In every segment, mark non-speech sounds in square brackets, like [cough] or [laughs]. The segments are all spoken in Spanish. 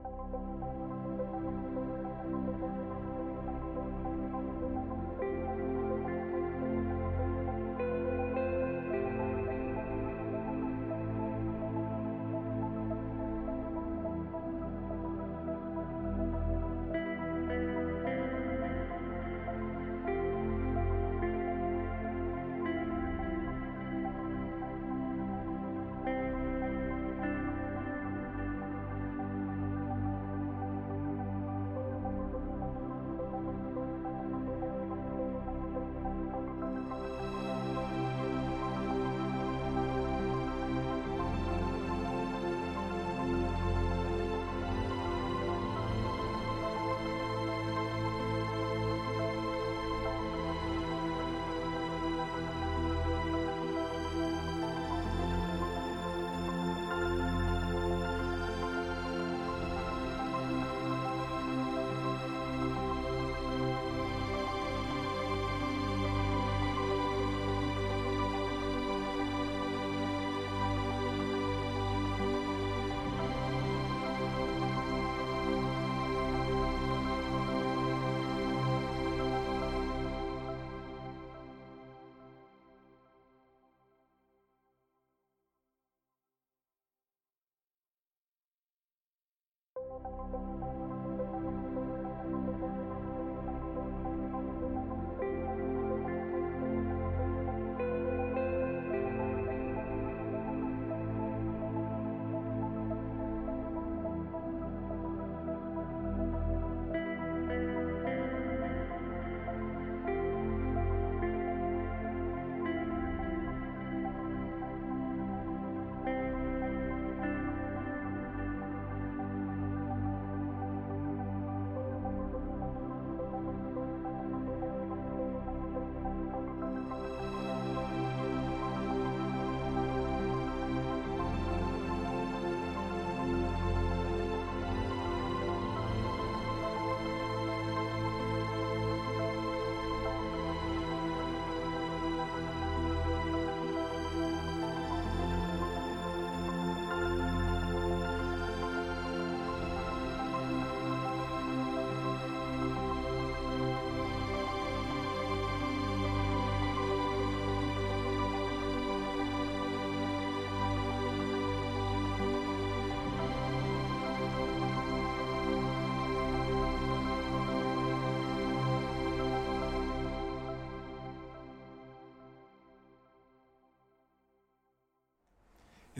Thank you. うん。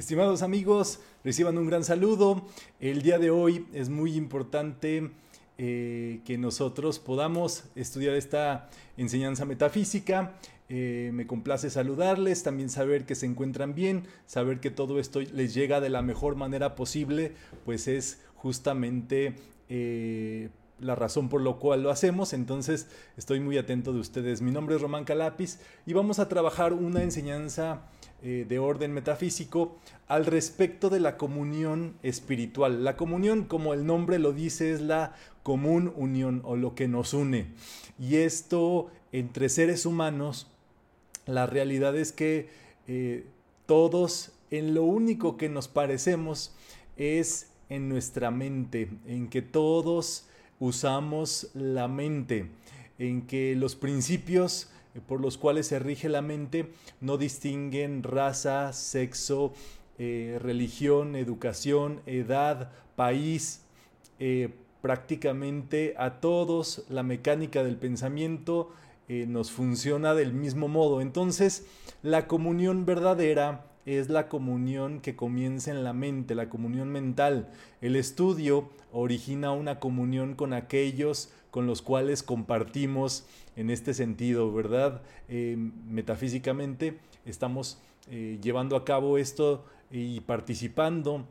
Estimados amigos, reciban un gran saludo. El día de hoy es muy importante eh, que nosotros podamos estudiar esta enseñanza metafísica. Eh, me complace saludarles, también saber que se encuentran bien, saber que todo esto les llega de la mejor manera posible, pues es justamente eh, la razón por lo cual lo hacemos, entonces estoy muy atento de ustedes. Mi nombre es Román Calapis y vamos a trabajar una enseñanza eh, de orden metafísico al respecto de la comunión espiritual. La comunión, como el nombre lo dice, es la común unión o lo que nos une. Y esto entre seres humanos, la realidad es que eh, todos en lo único que nos parecemos es en nuestra mente, en que todos usamos la mente, en que los principios por los cuales se rige la mente no distinguen raza, sexo, eh, religión, educación, edad, país, eh, prácticamente a todos la mecánica del pensamiento nos funciona del mismo modo. Entonces, la comunión verdadera es la comunión que comienza en la mente, la comunión mental. El estudio origina una comunión con aquellos con los cuales compartimos en este sentido, ¿verdad? Eh, metafísicamente estamos eh, llevando a cabo esto y participando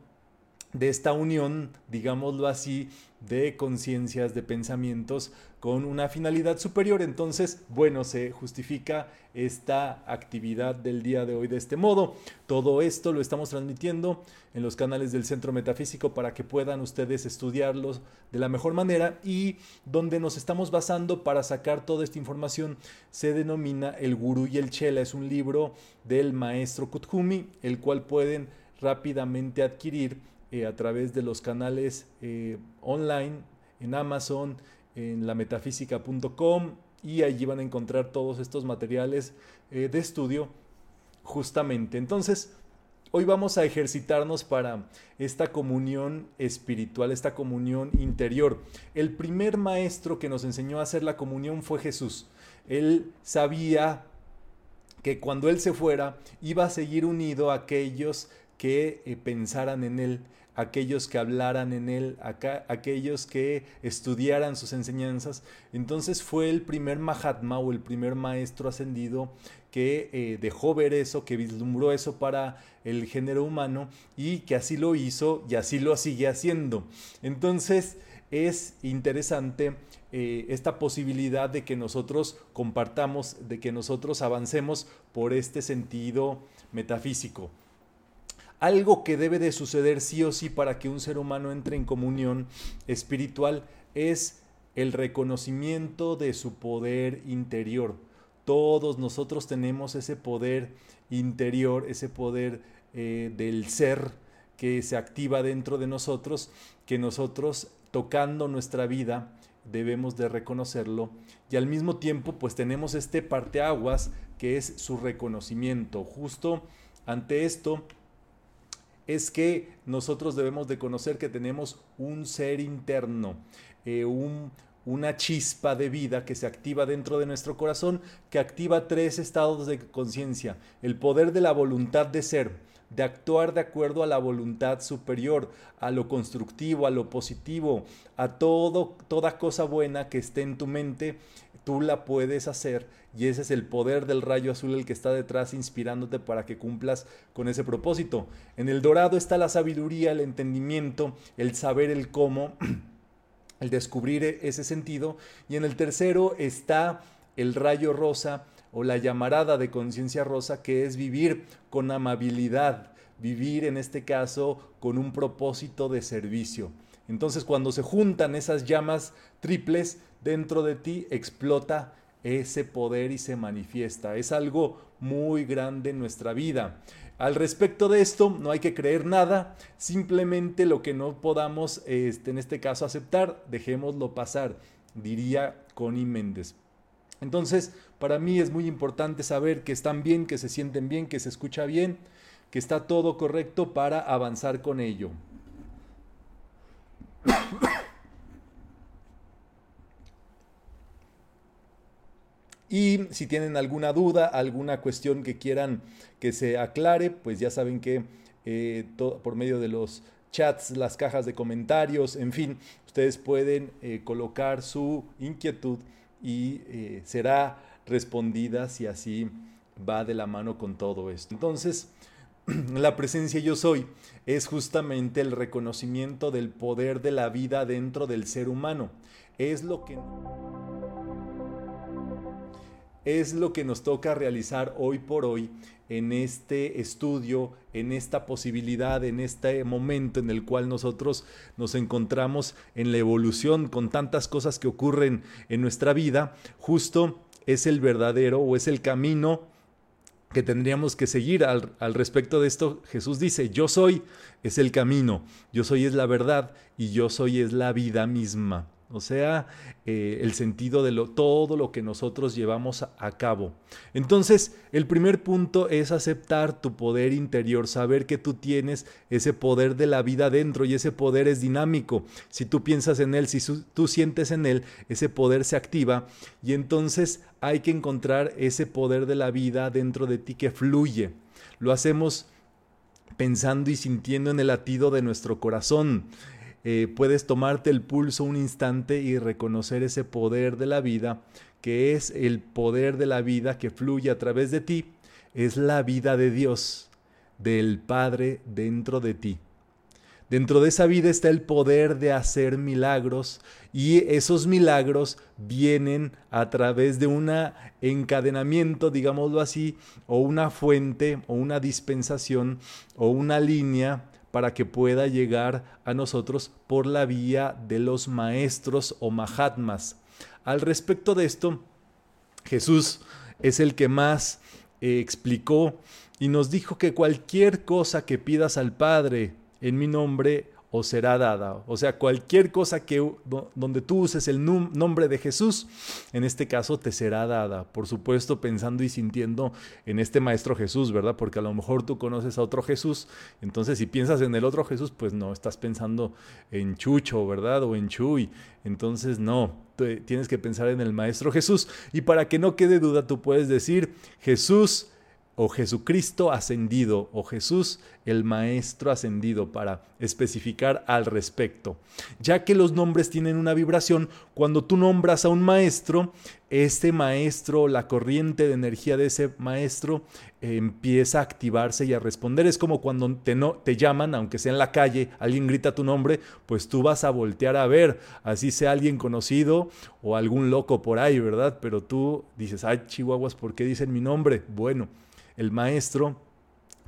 de esta unión, digámoslo así, de conciencias, de pensamientos con una finalidad superior. Entonces, bueno, se justifica esta actividad del día de hoy de este modo. Todo esto lo estamos transmitiendo en los canales del Centro Metafísico para que puedan ustedes estudiarlos de la mejor manera y donde nos estamos basando para sacar toda esta información se denomina El Gurú y el Chela. Es un libro del maestro Kuthumi, el cual pueden rápidamente adquirir eh, a través de los canales eh, online en Amazon, en lametafísica.com y allí van a encontrar todos estos materiales eh, de estudio justamente. Entonces, hoy vamos a ejercitarnos para esta comunión espiritual, esta comunión interior. El primer maestro que nos enseñó a hacer la comunión fue Jesús. Él sabía que cuando Él se fuera iba a seguir unido a aquellos que pensaran en Él, aquellos que hablaran en él, aquellos que estudiaran sus enseñanzas. Entonces fue el primer Mahatma o el primer maestro ascendido que eh, dejó ver eso, que vislumbró eso para el género humano y que así lo hizo y así lo sigue haciendo. Entonces es interesante eh, esta posibilidad de que nosotros compartamos, de que nosotros avancemos por este sentido metafísico algo que debe de suceder sí o sí para que un ser humano entre en comunión espiritual es el reconocimiento de su poder interior. Todos nosotros tenemos ese poder interior, ese poder eh, del ser que se activa dentro de nosotros, que nosotros tocando nuestra vida debemos de reconocerlo y al mismo tiempo pues tenemos este parteaguas que es su reconocimiento. Justo ante esto es que nosotros debemos de conocer que tenemos un ser interno, eh, una chispa de vida que se activa dentro de nuestro corazón, que activa tres estados de conciencia. El poder de la voluntad de ser, de actuar de acuerdo a la voluntad superior, a lo constructivo, a lo positivo, a todo, toda cosa buena que esté en tu mente, tú la puedes hacer y ese es el poder del rayo azul el que está detrás inspirándote para que cumplas con ese propósito. En el dorado está la sabiduría, el entendimiento, el saber el cómo, [clears throat] el descubrir ese sentido y en el tercero está el rayo rosa o la llamarada de conciencia rosa que es vivir con amabilidad, vivir en este caso con un propósito de servicio. Entonces cuando se juntan esas llamas triples dentro de ti explota ese poder y se manifiesta. Es algo muy grande en nuestra vida. Al respecto de esto, no hay que creer nada, simplemente lo que no podamos, este, en este caso, aceptar, dejémoslo pasar, diría Connie Méndez. Entonces, para mí es muy importante saber que están bien, que se sienten bien, que se escucha bien, que está todo correcto para avanzar con ello. Y si tienen alguna duda, alguna cuestión que quieran que se aclare, pues ya saben que eh, por medio de los chats, las cajas de comentarios, en fin, ustedes pueden eh, colocar su inquietud y eh, será respondida si así va de la mano con todo esto. Entonces, [clears throat] la presencia yo soy es justamente el reconocimiento del poder de la vida dentro del ser humano. Es lo que es lo que nos toca realizar hoy por hoy en este estudio, en esta posibilidad, en este momento en el cual nosotros nos encontramos en la evolución con tantas cosas que ocurren en nuestra vida, justo es el verdadero o es el camino que tendríamos que seguir al, respecto de esto. Jesús dice, yo soy es el camino, yo soy es la verdad y yo soy es la vida misma o sea, eh, el sentido de todo lo que nosotros llevamos a, cabo. Entonces, el primer punto es aceptar tu poder interior, saber que tú tienes ese poder de la vida dentro y ese poder es dinámico. Si tú piensas en él, si tú sientes en él, ese poder se activa y entonces hay que encontrar ese poder de la vida dentro de ti que fluye. Lo hacemos pensando y sintiendo en el latido de nuestro corazón. Eh, puedes tomarte el pulso un instante y reconocer ese poder de la vida, que es el poder de la vida que fluye a través de ti, es la vida de Dios, del Padre dentro de ti. Dentro de esa vida está el poder de hacer milagros y esos milagros vienen a través de un encadenamiento, digámoslo así, o una fuente o una dispensación o una línea para que pueda llegar a nosotros por la vía de los maestros o mahatmas. Al respecto de esto, Jesús es el que más eh, explicó y nos dijo que cualquier cosa que pidas al Padre en mi nombre, o será dada. O sea, cualquier cosa que donde tú uses el nombre de Jesús, en este caso te será dada. Por supuesto, pensando y sintiendo en este maestro Jesús, ¿verdad? Porque a lo mejor tú conoces a otro Jesús, entonces si piensas en el otro Jesús, pues no, estás pensando en Chucho, ¿verdad? O en Chuy. Entonces, no, tienes que pensar en el maestro Jesús. Y para que no quede duda, tú puedes decir, Jesús o Jesucristo ascendido o Jesús el Maestro ascendido para especificar al respecto. Ya que los nombres tienen una vibración, cuando tú nombras a un maestro, este maestro, la corriente de energía de ese maestro empieza a activarse y a responder. Es como cuando te, no, te llaman, aunque sea en la calle, alguien grita tu nombre, pues tú vas a voltear a ver, así sea alguien conocido o algún loco por ahí, ¿verdad? Pero tú dices, ay, chihuahuas, ¿por qué dicen mi nombre? Bueno el maestro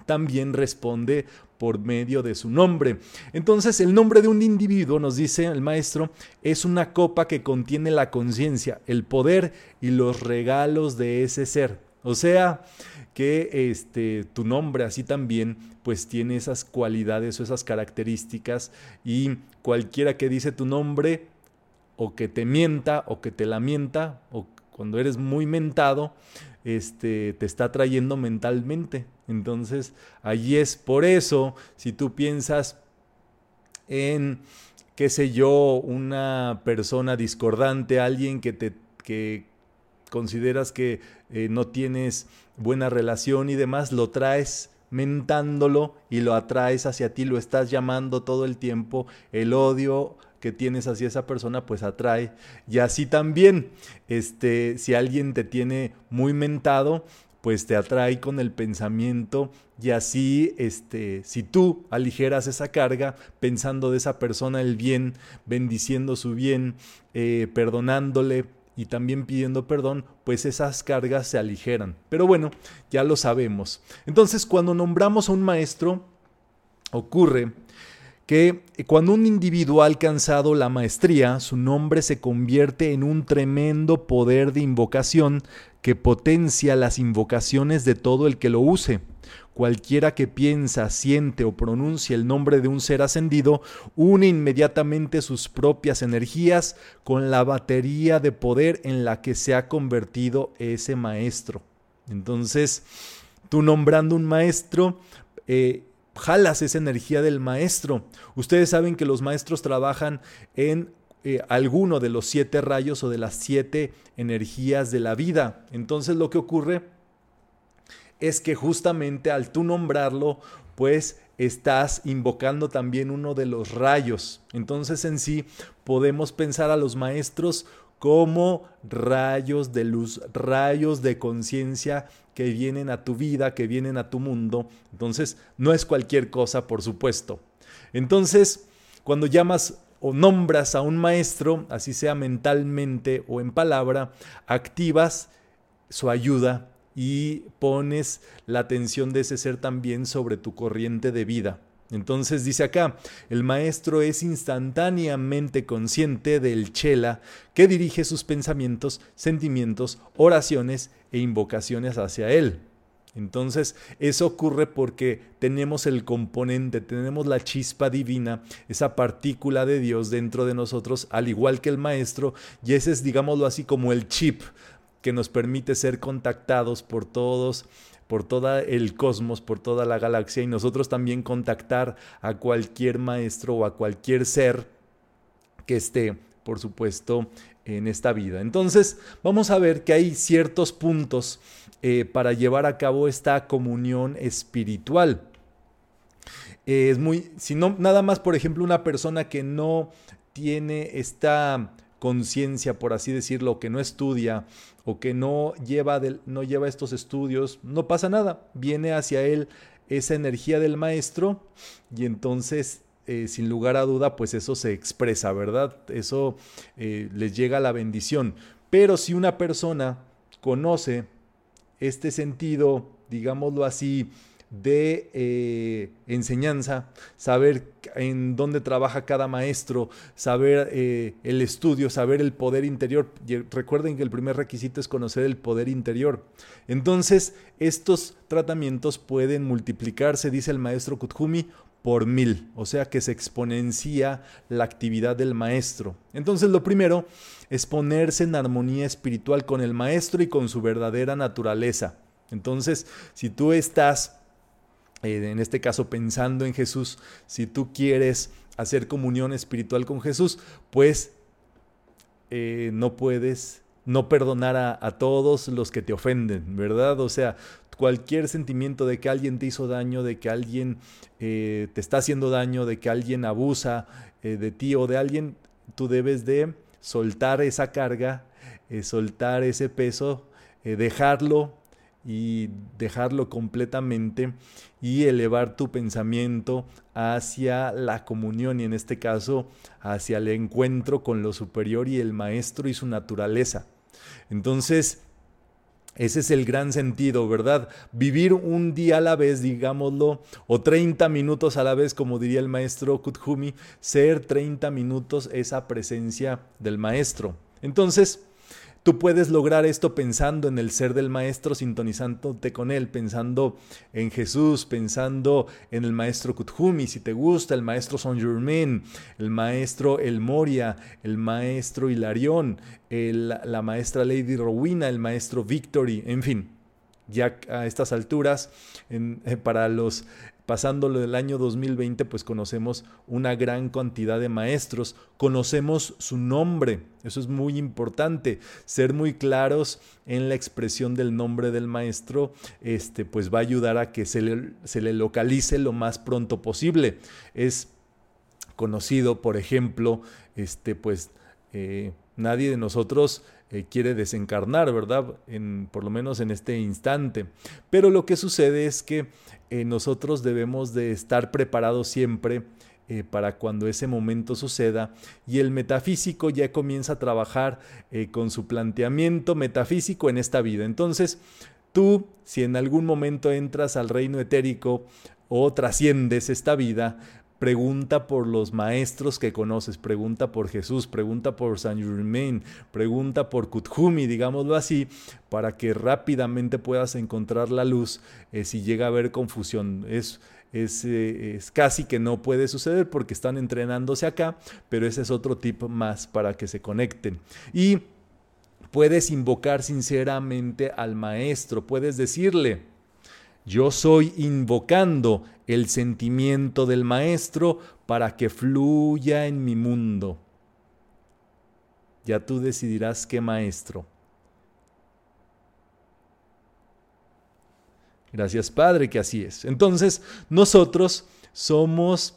también responde por medio de su nombre. Entonces, el nombre de un individuo, nos dice el maestro, es una copa que contiene la conciencia, el poder y los regalos de ese ser. O sea, que este tu nombre así también pues tiene esas cualidades o esas características y cualquiera que dice tu nombre o que te mienta o que te lamenta o cuando eres muy mentado, este, te está trayendo mentalmente. Entonces, allí es por eso, si tú piensas en, qué sé yo, una persona discordante, alguien que te que consideras que eh, no tienes buena relación y demás, lo traes mentándolo y lo atraes hacia ti, lo estás llamando todo el tiempo, el odio que tienes hacia esa persona pues atrae y así también este si alguien te tiene muy mentado pues te atrae con el pensamiento y así este si tú aligeras esa carga pensando de esa persona el bien bendiciendo su bien eh, perdonándole y también pidiendo perdón, pues esas cargas se aligeran. Pero bueno, ya lo sabemos. Entonces, cuando nombramos a un maestro, ocurre que cuando un individuo ha alcanzado la maestría, su nombre se convierte en un tremendo poder de invocación que potencia las invocaciones de todo el que lo use. Cualquiera que piensa, siente o pronuncia el nombre de un ser ascendido, une inmediatamente sus propias energías con la batería de poder en la que se ha convertido ese maestro. Entonces, tú nombrando un maestro, eh, jalas esa energía del maestro. Ustedes saben que los maestros trabajan en eh, alguno de los siete rayos o de las siete energías de la vida. Entonces lo que ocurre es que justamente al tú nombrarlo, pues estás invocando también uno de los rayos. Entonces en sí podemos pensar a los maestros como rayos de luz, rayos de conciencia que vienen a tu vida, que vienen a tu mundo. Entonces, no es cualquier cosa, por supuesto. Entonces, cuando llamas o nombras a un maestro, así sea mentalmente o en palabra, activas su ayuda y pones la atención de ese ser también sobre tu corriente de vida. Entonces dice acá, el maestro es instantáneamente consciente del chela que dirige sus pensamientos, sentimientos, oraciones e invocaciones hacia él. Entonces, eso ocurre porque tenemos el componente, tenemos la chispa divina, esa partícula de Dios dentro de nosotros, al igual que el maestro, y ese es, digámoslo así, como el chip que nos permite ser contactados por todos, por todo el cosmos, por toda la galaxia, y nosotros también contactar a cualquier maestro o a cualquier ser que esté, por supuesto, en esta vida. Entonces, vamos a ver que hay ciertos puntos eh, para llevar a cabo esta comunión espiritual. Eh, es muy, si no, nada más, por ejemplo, una persona que no tiene esta conciencia, por así decirlo, que no estudia o que no lleva, no lleva estos estudios, no pasa nada. Viene hacia él esa energía del maestro y entonces eh, sin lugar a duda, pues eso se expresa, ¿verdad? Eso eh, les llega la bendición. Pero si una persona conoce este sentido, digámoslo así, de eh, enseñanza, saber en dónde trabaja cada maestro, saber el estudio, saber el poder interior. recuerden que el primer requisito es conocer el poder interior. Entonces, estos tratamientos pueden multiplicarse, dice el maestro Kuthumi, por mil, o sea que se exponencia la actividad del maestro. Entonces lo primero es ponerse en armonía espiritual con el maestro y con su verdadera naturaleza. Entonces, si tú estás, eh, en este caso, pensando en Jesús, si tú quieres hacer comunión espiritual con Jesús, pues eh, no puedes no perdonar a, todos los que te ofenden, ¿verdad? O sea, cualquier sentimiento de que alguien te hizo daño, de que alguien eh, te está haciendo daño, de que alguien abusa de ti o de alguien, tú debes de soltar esa carga, soltar ese peso, dejarlo y dejarlo completamente y elevar tu pensamiento hacia la comunión y en este caso hacia el encuentro con lo superior y el maestro y su naturaleza. Entonces, ese es el gran sentido, ¿verdad? Vivir un día a la vez, digámoslo, o 30 minutos a la vez, como diría el maestro Kuthumi, ser 30 minutos esa presencia del maestro. Entonces, Tú puedes lograr esto pensando en el ser del maestro, sintonizándote con él, pensando en Jesús, pensando en el maestro Kuthumi, si te gusta, el maestro Saint Germain, el maestro El Moria, el maestro Hilarión, la maestra Lady Rowena, el maestro Victory, en fin. Ya a estas alturas, eh, para los pasándolo del año 2020, pues conocemos una gran cantidad de maestros, conocemos su nombre, eso es muy importante, ser muy claros en la expresión del nombre del maestro, este, pues va a ayudar a que se le, se le localice lo más pronto posible. Es conocido, por ejemplo, este, pues eh, nadie de nosotros eh, quiere desencarnar, ¿verdad? Por lo menos en este instante. Pero lo que sucede es que eh, nosotros debemos de estar preparados siempre eh, para cuando ese momento suceda y el metafísico ya comienza a trabajar con su planteamiento metafísico en esta vida. Entonces, tú, si en algún momento entras al reino etérico o trasciendes esta vida, Pregunta por los maestros que conoces, pregunta por Jesús, pregunta por Saint Germain, pregunta por Kuthumi, digámoslo así, para que rápidamente puedas encontrar la luz eh, si llega a haber confusión. Es, es, eh, es, casi que no puede suceder porque están entrenándose acá, pero ese es otro tip más para que se conecten. Y puedes invocar sinceramente al maestro, puedes decirle, yo soy invocando el sentimiento del maestro para que fluya en mi mundo. Ya tú decidirás qué maestro. Gracias Padre que así es. Entonces, nosotros somos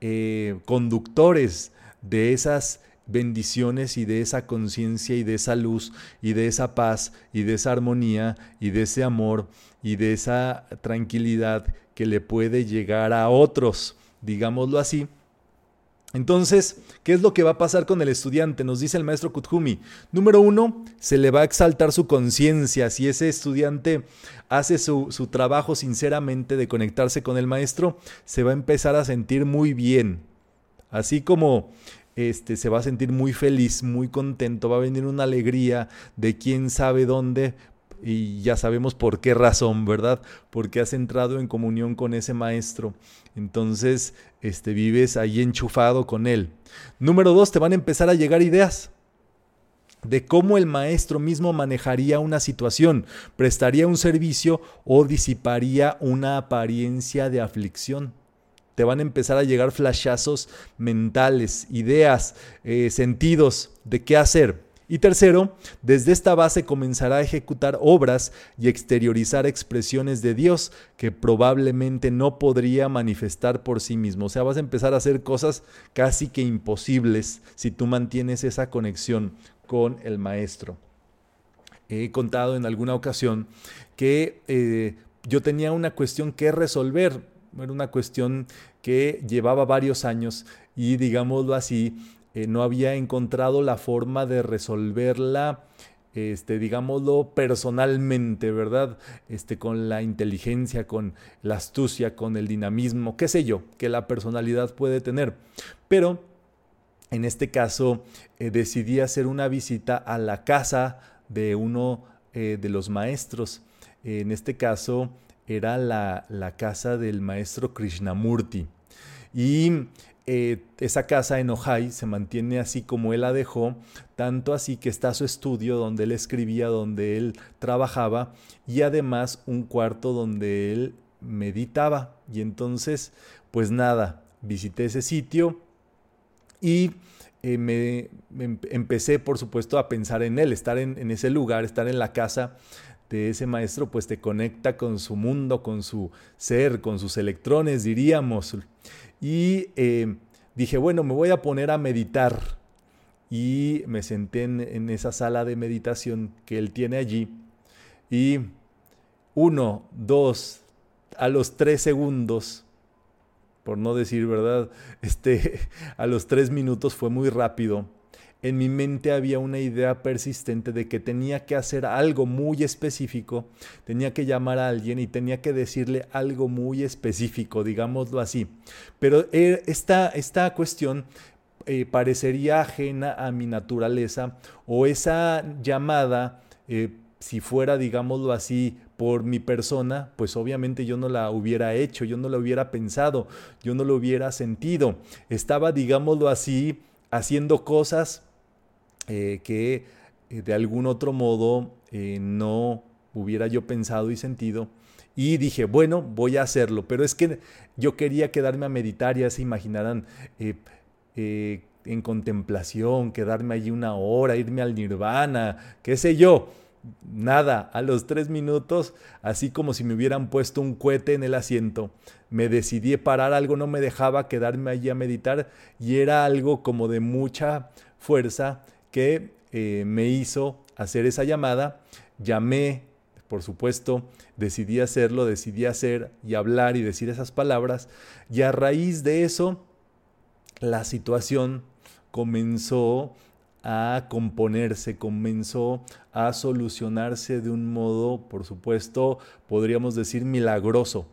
eh, conductores de esas bendiciones y de esa conciencia y de esa luz y de esa paz y de esa armonía y de ese amor y de esa tranquilidad que le puede llegar a otros, digámoslo así, Entonces, ¿qué es lo que va a pasar con el estudiante? Nos dice el maestro Kuthumi. Número uno, se le va a exaltar su conciencia. Si ese estudiante hace su, su, trabajo sinceramente de conectarse con el maestro, se va a empezar a sentir muy bien. Así como este, se va a sentir muy feliz, muy contento, va a venir una alegría de quién sabe dónde, y ya sabemos por qué razón, ¿verdad? Porque has entrado en comunión con ese maestro. Entonces, este, vives ahí enchufado con él. Número dos, te van a empezar a llegar ideas de cómo el maestro mismo manejaría una situación, prestaría un servicio o disiparía una apariencia de aflicción. Te van a empezar a llegar flashazos mentales, ideas, eh, sentidos de qué hacer. Y tercero, desde esta base comenzará a ejecutar obras y exteriorizar expresiones de Dios que probablemente no podría manifestar por sí mismo. O sea, vas a empezar a hacer cosas casi que imposibles si tú mantienes esa conexión con el maestro. He contado en alguna ocasión que eh, yo tenía una cuestión que resolver, era una cuestión que llevaba varios años y digámoslo así, eh, no había encontrado la forma de resolverla, este, digámoslo personalmente, ¿verdad? Este, con la inteligencia, con la astucia, con el dinamismo, qué sé yo, que la personalidad puede tener. Pero en este caso eh, decidí hacer una visita a la casa de uno eh, de los maestros. En este caso era la, la casa del maestro Krishnamurti. Y eh, esa casa en Ojai se mantiene así como él la dejó, tanto así que está su estudio donde él escribía, donde él trabajaba y además un cuarto donde él meditaba. Y entonces, pues nada, visité ese sitio y eh, me, empecé, por supuesto, a pensar en él, estar en, ese lugar, estar en la casa de ese maestro, pues te conecta con su mundo, con su ser, con sus electrones, diríamos. Y eh, dije, bueno, me voy a poner a meditar. Y me senté en, esa sala de meditación que él tiene allí. Y uno, dos, a los tres segundos, por no decir verdad, [laughs] este, a los tres minutos fue muy rápido en mi mente había una idea persistente de que tenía que hacer algo muy específico, tenía que llamar a alguien y tenía que decirle algo muy específico, digámoslo así. Pero eh, esta, esta cuestión eh, parecería ajena a mi naturaleza o esa llamada, eh, si fuera, digámoslo así, por mi persona, pues obviamente yo no la hubiera hecho, yo no la hubiera pensado, yo no lo hubiera sentido. Estaba, digámoslo así, haciendo cosas eh, que eh, de algún otro modo eh, no hubiera yo pensado y sentido. Y dije, bueno, voy a hacerlo, pero es que yo quería quedarme a meditar, ya se imaginarán, en contemplación, quedarme allí una hora, irme al nirvana, qué sé yo. Nada, a los tres minutos, así como si me hubieran puesto un cohete en el asiento, me decidí parar, algo no me dejaba quedarme allí a meditar y era algo como de mucha fuerza que eh, me hizo hacer esa llamada. Llamé, por supuesto, decidí hacerlo, decidí hacer y hablar y decir esas palabras. Y a raíz de eso, la situación comenzó a componerse, comenzó a solucionarse de un modo, por supuesto, podríamos decir milagroso,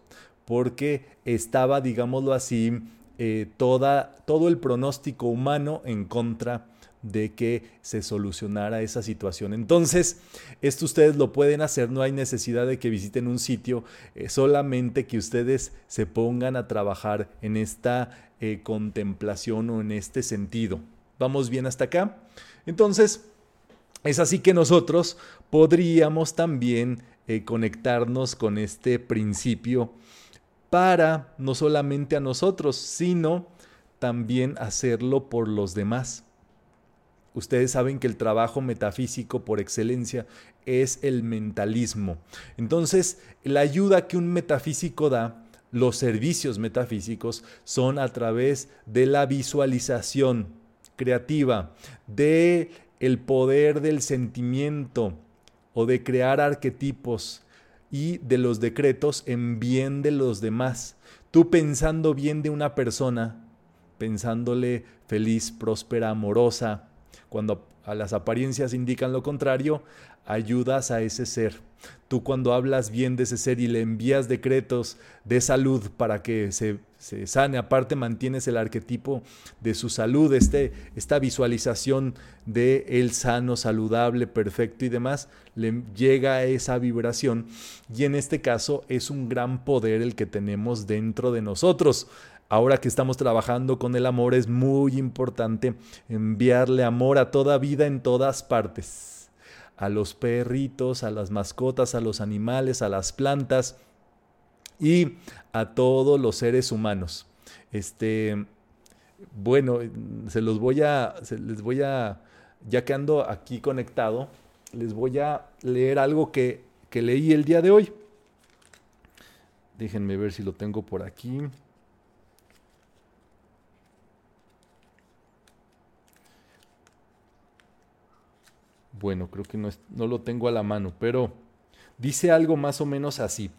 porque estaba, digámoslo así, eh, toda, todo el pronóstico humano en contra de que se solucionara esa situación. Entonces, esto ustedes lo pueden hacer, no hay necesidad de que visiten un sitio, eh, solamente que ustedes se pongan a trabajar en esta eh, contemplación o en este sentido. ¿Vamos bien hasta acá? Entonces, es así que nosotros podríamos también eh, conectarnos con este principio para no solamente a nosotros, sino también hacerlo por los demás. Ustedes saben que el trabajo metafísico por excelencia es el mentalismo. Entonces, la ayuda que un metafísico da, los servicios metafísicos, son a través de la visualización creativa, de el poder del sentimiento o de crear arquetipos y de los decretos en bien de los demás. Tú pensando bien de una persona, pensándole feliz, próspera, amorosa. Cuando a las apariencias indican lo contrario, ayudas a ese ser. Tú cuando hablas bien de ese ser y le envías decretos de salud para que se, sane, aparte mantienes el arquetipo de su salud, este, esta visualización de el sano, saludable, perfecto y demás, le llega esa vibración y en este caso es un gran poder el que tenemos dentro de nosotros. Ahora que estamos trabajando con el amor es muy importante enviarle amor a toda vida en todas partes a los perritos, a las mascotas, a los animales, a las plantas y a todos los seres humanos. Este, bueno, se los voy a, les voy a, ya que ando aquí conectado, les voy a leer algo que, que leí el día de hoy. Déjenme ver si lo tengo por aquí. Bueno, creo que no, no lo tengo a la mano, pero dice algo más o menos así.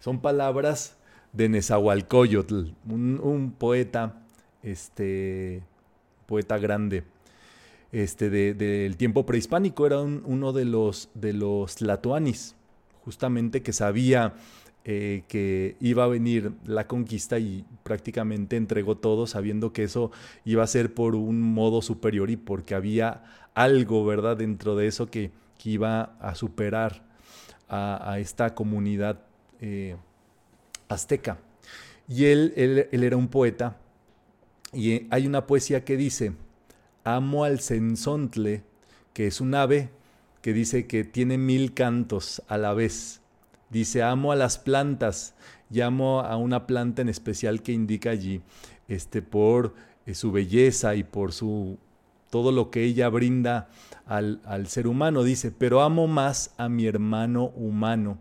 Son palabras de Nezahualcóyotl, un, poeta, este, poeta grande, este, del tiempo prehispánico, era uno de los, de los tlatoanis, justamente que sabía eh, que iba a venir la conquista y prácticamente entregó todo sabiendo que eso iba a ser por un modo superior y porque había algo, ¿verdad?, dentro de eso que, iba a superar a, esta comunidad eh, azteca. Y él, él, él, era un poeta y eh, hay una poesía que dice, amo al censontle, que es un ave que dice que tiene mil cantos a la vez. Dice, amo a las plantas y amo a una planta en especial que indica allí, este, por eh, su belleza y por su todo lo que ella brinda al, ser humano, dice, pero amo más a mi hermano humano.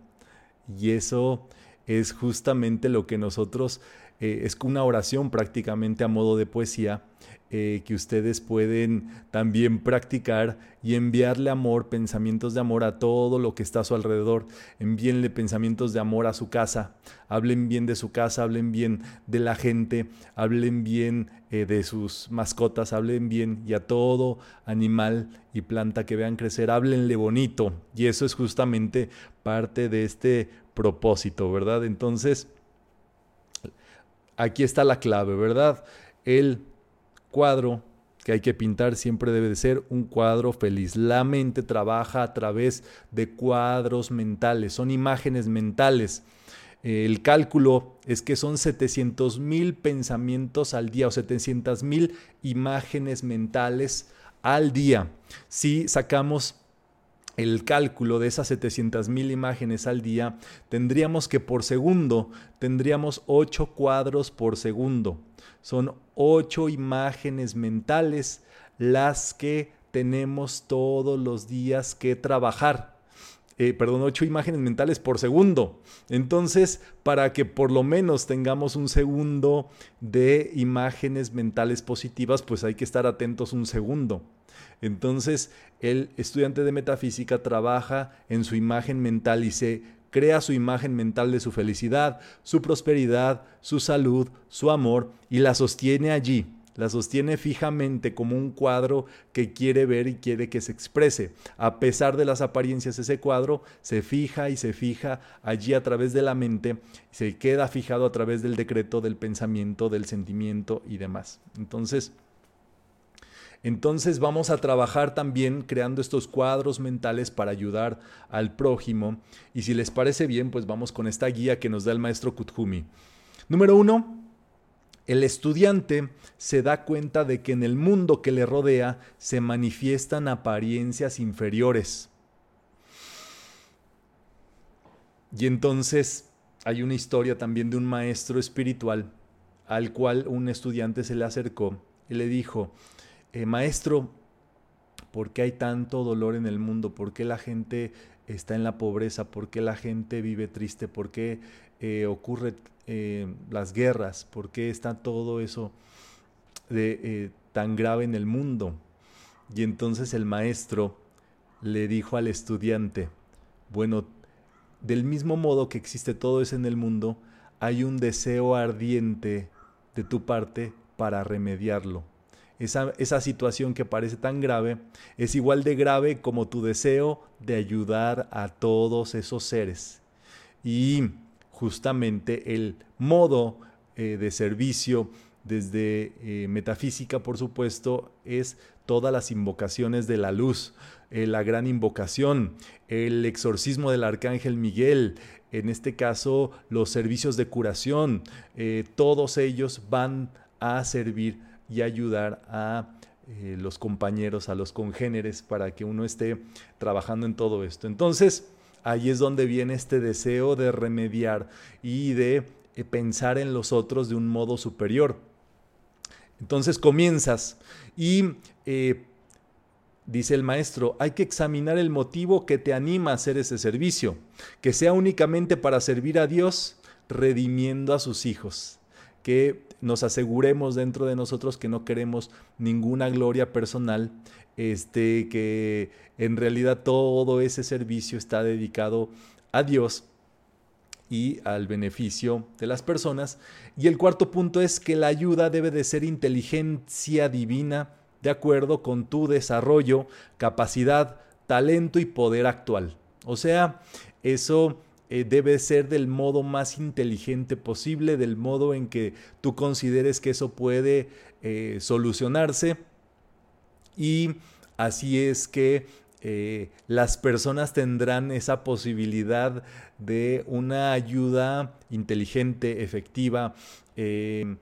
Y eso es justamente lo que nosotros, eh, es una oración prácticamente a modo de poesía, eh, que ustedes pueden también practicar y enviarle amor, pensamientos de amor a todo lo que está a su alrededor. Envíenle pensamientos de amor a su casa. Hablen bien de su casa, hablen bien de la gente, hablen bien eh, de sus mascotas, hablen bien y a todo animal y planta que vean crecer, háblenle bonito. Y eso es justamente parte de este propósito, ¿verdad? Entonces, aquí está la clave, ¿verdad? El cuadro que hay que pintar siempre debe de ser un cuadro feliz. La mente trabaja a través de cuadros mentales, son imágenes mentales. El cálculo es que son 700 mil pensamientos al día o 700 mil imágenes mentales al día. Si sacamos el cálculo de esas 700 mil imágenes al día, tendríamos que por segundo, tendríamos 8 cuadros por segundo. Son 8 imágenes mentales las que tenemos todos los días que trabajar. Eh, perdón, 8 imágenes mentales por segundo. Entonces, para que por lo menos tengamos un segundo de imágenes mentales positivas, pues hay que estar atentos un segundo. Entonces, el estudiante de metafísica trabaja en su imagen mental y se crea su imagen mental de su felicidad, su prosperidad, su salud, su amor y la sostiene allí. La sostiene fijamente como un cuadro que quiere ver y quiere que se exprese. A pesar de las apariencias, ese cuadro se fija y se fija allí a través de la mente, se queda fijado a través del decreto, del pensamiento, del sentimiento y demás. Entonces, entonces vamos a trabajar también creando estos cuadros mentales para ayudar al prójimo. Y si les parece bien, pues vamos con esta guía que nos da el maestro Kuthumi. Número uno, el estudiante se da cuenta de que en el mundo que le rodea se manifiestan apariencias inferiores. Y entonces hay una historia también de un maestro espiritual al cual un estudiante se le acercó y le dijo, eh, maestro, ¿por qué hay tanto dolor en el mundo? ¿Por qué la gente está en la pobreza? ¿Por qué la gente vive triste? ¿Por qué eh, ocurre eh, las guerras? ¿Por qué está todo eso de, tan grave en el mundo? Y entonces el maestro le dijo al estudiante, bueno, del mismo modo que existe todo eso en el mundo, hay un deseo ardiente de tu parte para remediarlo. Esa, esa, situación que parece tan grave es igual de grave como tu deseo de ayudar a todos esos seres. Y justamente el modo eh, de servicio desde eh, metafísica, por supuesto, es todas las invocaciones de la luz, eh, la gran invocación, el exorcismo del arcángel Miguel, en este caso los servicios de curación, todos ellos van a servir y ayudar a los compañeros, a los congéneres, para que uno esté trabajando en todo esto. Entonces, ahí es donde viene este deseo de remediar y de pensar en los otros de un modo superior. Entonces comienzas y eh, dice el maestro, hay que examinar el motivo que te anima a hacer ese servicio, que sea únicamente para servir a Dios, redimiendo a sus hijos, que nos aseguremos dentro de nosotros que no queremos ninguna gloria personal, este, que en realidad todo ese servicio está dedicado a Dios y al beneficio de las personas. Y el cuarto punto es que la ayuda debe de ser inteligencia divina de acuerdo con tu desarrollo, capacidad, talento y poder actual. O sea, eso eh, debe ser del modo más inteligente posible, del modo en que tú consideres que eso puede eh, solucionarse. Y así es que eh, las personas tendrán esa posibilidad de una ayuda inteligente, efectiva, eh,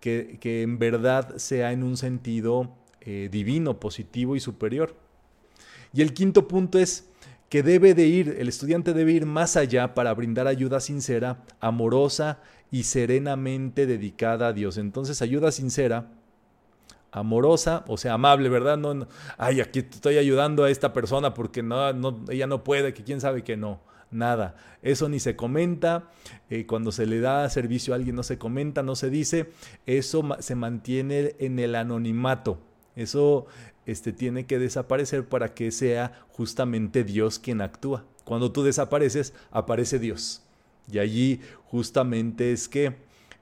que, en verdad sea en un sentido divino, positivo y superior. Y el quinto punto es que debe de ir, el estudiante debe ir más allá para brindar ayuda sincera, amorosa y serenamente dedicada a Dios. Entonces, ayuda sincera amorosa, o sea, amable, ¿verdad? No, ay, aquí estoy ayudando a esta persona porque no, no, ella no puede, que quién sabe que no. Nada, eso ni se comenta, eh, cuando se le da servicio a alguien no se comenta, no se dice, eso se mantiene en el anonimato, eso este, tiene que desaparecer para que sea justamente Dios quien actúa. Cuando tú desapareces, aparece Dios. Y allí justamente es que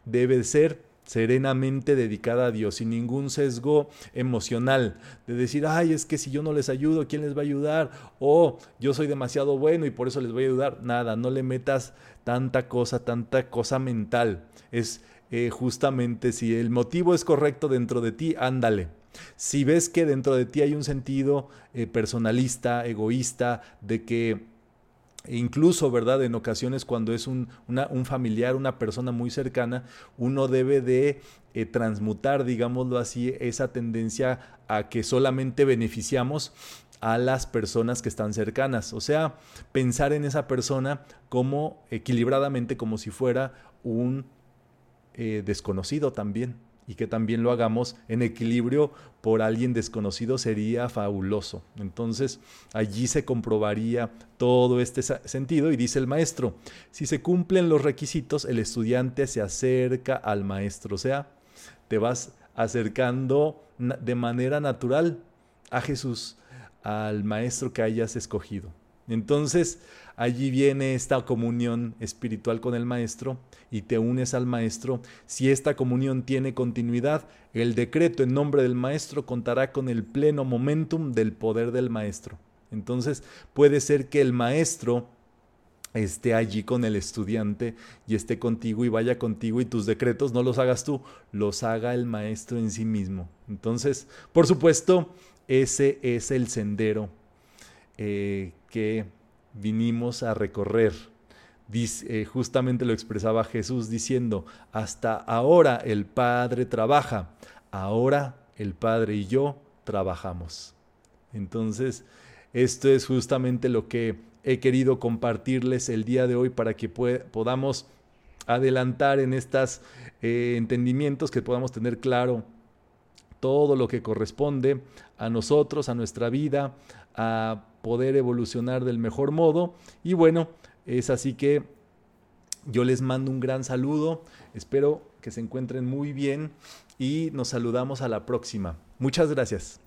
debe ser serenamente dedicada a Dios, sin ningún sesgo emocional, de decir, ay, es que si yo no les ayudo, ¿quién les va a ayudar? O yo soy demasiado bueno y por eso les voy a ayudar. Nada, no le metas tanta cosa, tanta cosa mental. Es eh, justamente si el motivo es correcto dentro de ti, ándale. Si ves que dentro de ti hay un sentido eh, personalista, egoísta, de que incluso, ¿verdad? En ocasiones cuando es un, familiar, una persona muy cercana, uno debe de eh, transmutar, digámoslo así, esa tendencia a que solamente beneficiamos a las personas que están cercanas. O sea, pensar en esa persona como equilibradamente, como si fuera un eh, desconocido también y que también lo hagamos en equilibrio por alguien desconocido sería fabuloso. Entonces allí se comprobaría todo este sentido y dice el maestro, si se cumplen los requisitos, el estudiante se acerca al maestro, o sea, te vas acercando de manera natural a Jesús, al maestro que hayas escogido. Entonces, allí viene esta comunión espiritual con el Maestro y te unes al Maestro. Si esta comunión tiene continuidad, el decreto en nombre del Maestro contará con el pleno momentum del poder del Maestro. Entonces, puede ser que el Maestro esté allí con el estudiante y esté contigo y vaya contigo y tus decretos no los hagas tú, los haga el maestro en sí mismo. Entonces, por supuesto, ese es el sendero eh, que vinimos a recorrer. Eh, justamente lo expresaba Jesús diciendo, hasta ahora el Padre trabaja, ahora el Padre y yo trabajamos. Entonces, esto es justamente lo que he querido compartirles el día de hoy para que podamos adelantar en estos eh, entendimientos, que podamos tener claro todo lo que corresponde a nosotros, a nuestra vida, a poder evolucionar del mejor modo. Y bueno, es así que yo les mando un gran saludo, espero que se encuentren muy bien y nos saludamos a la próxima. Muchas gracias.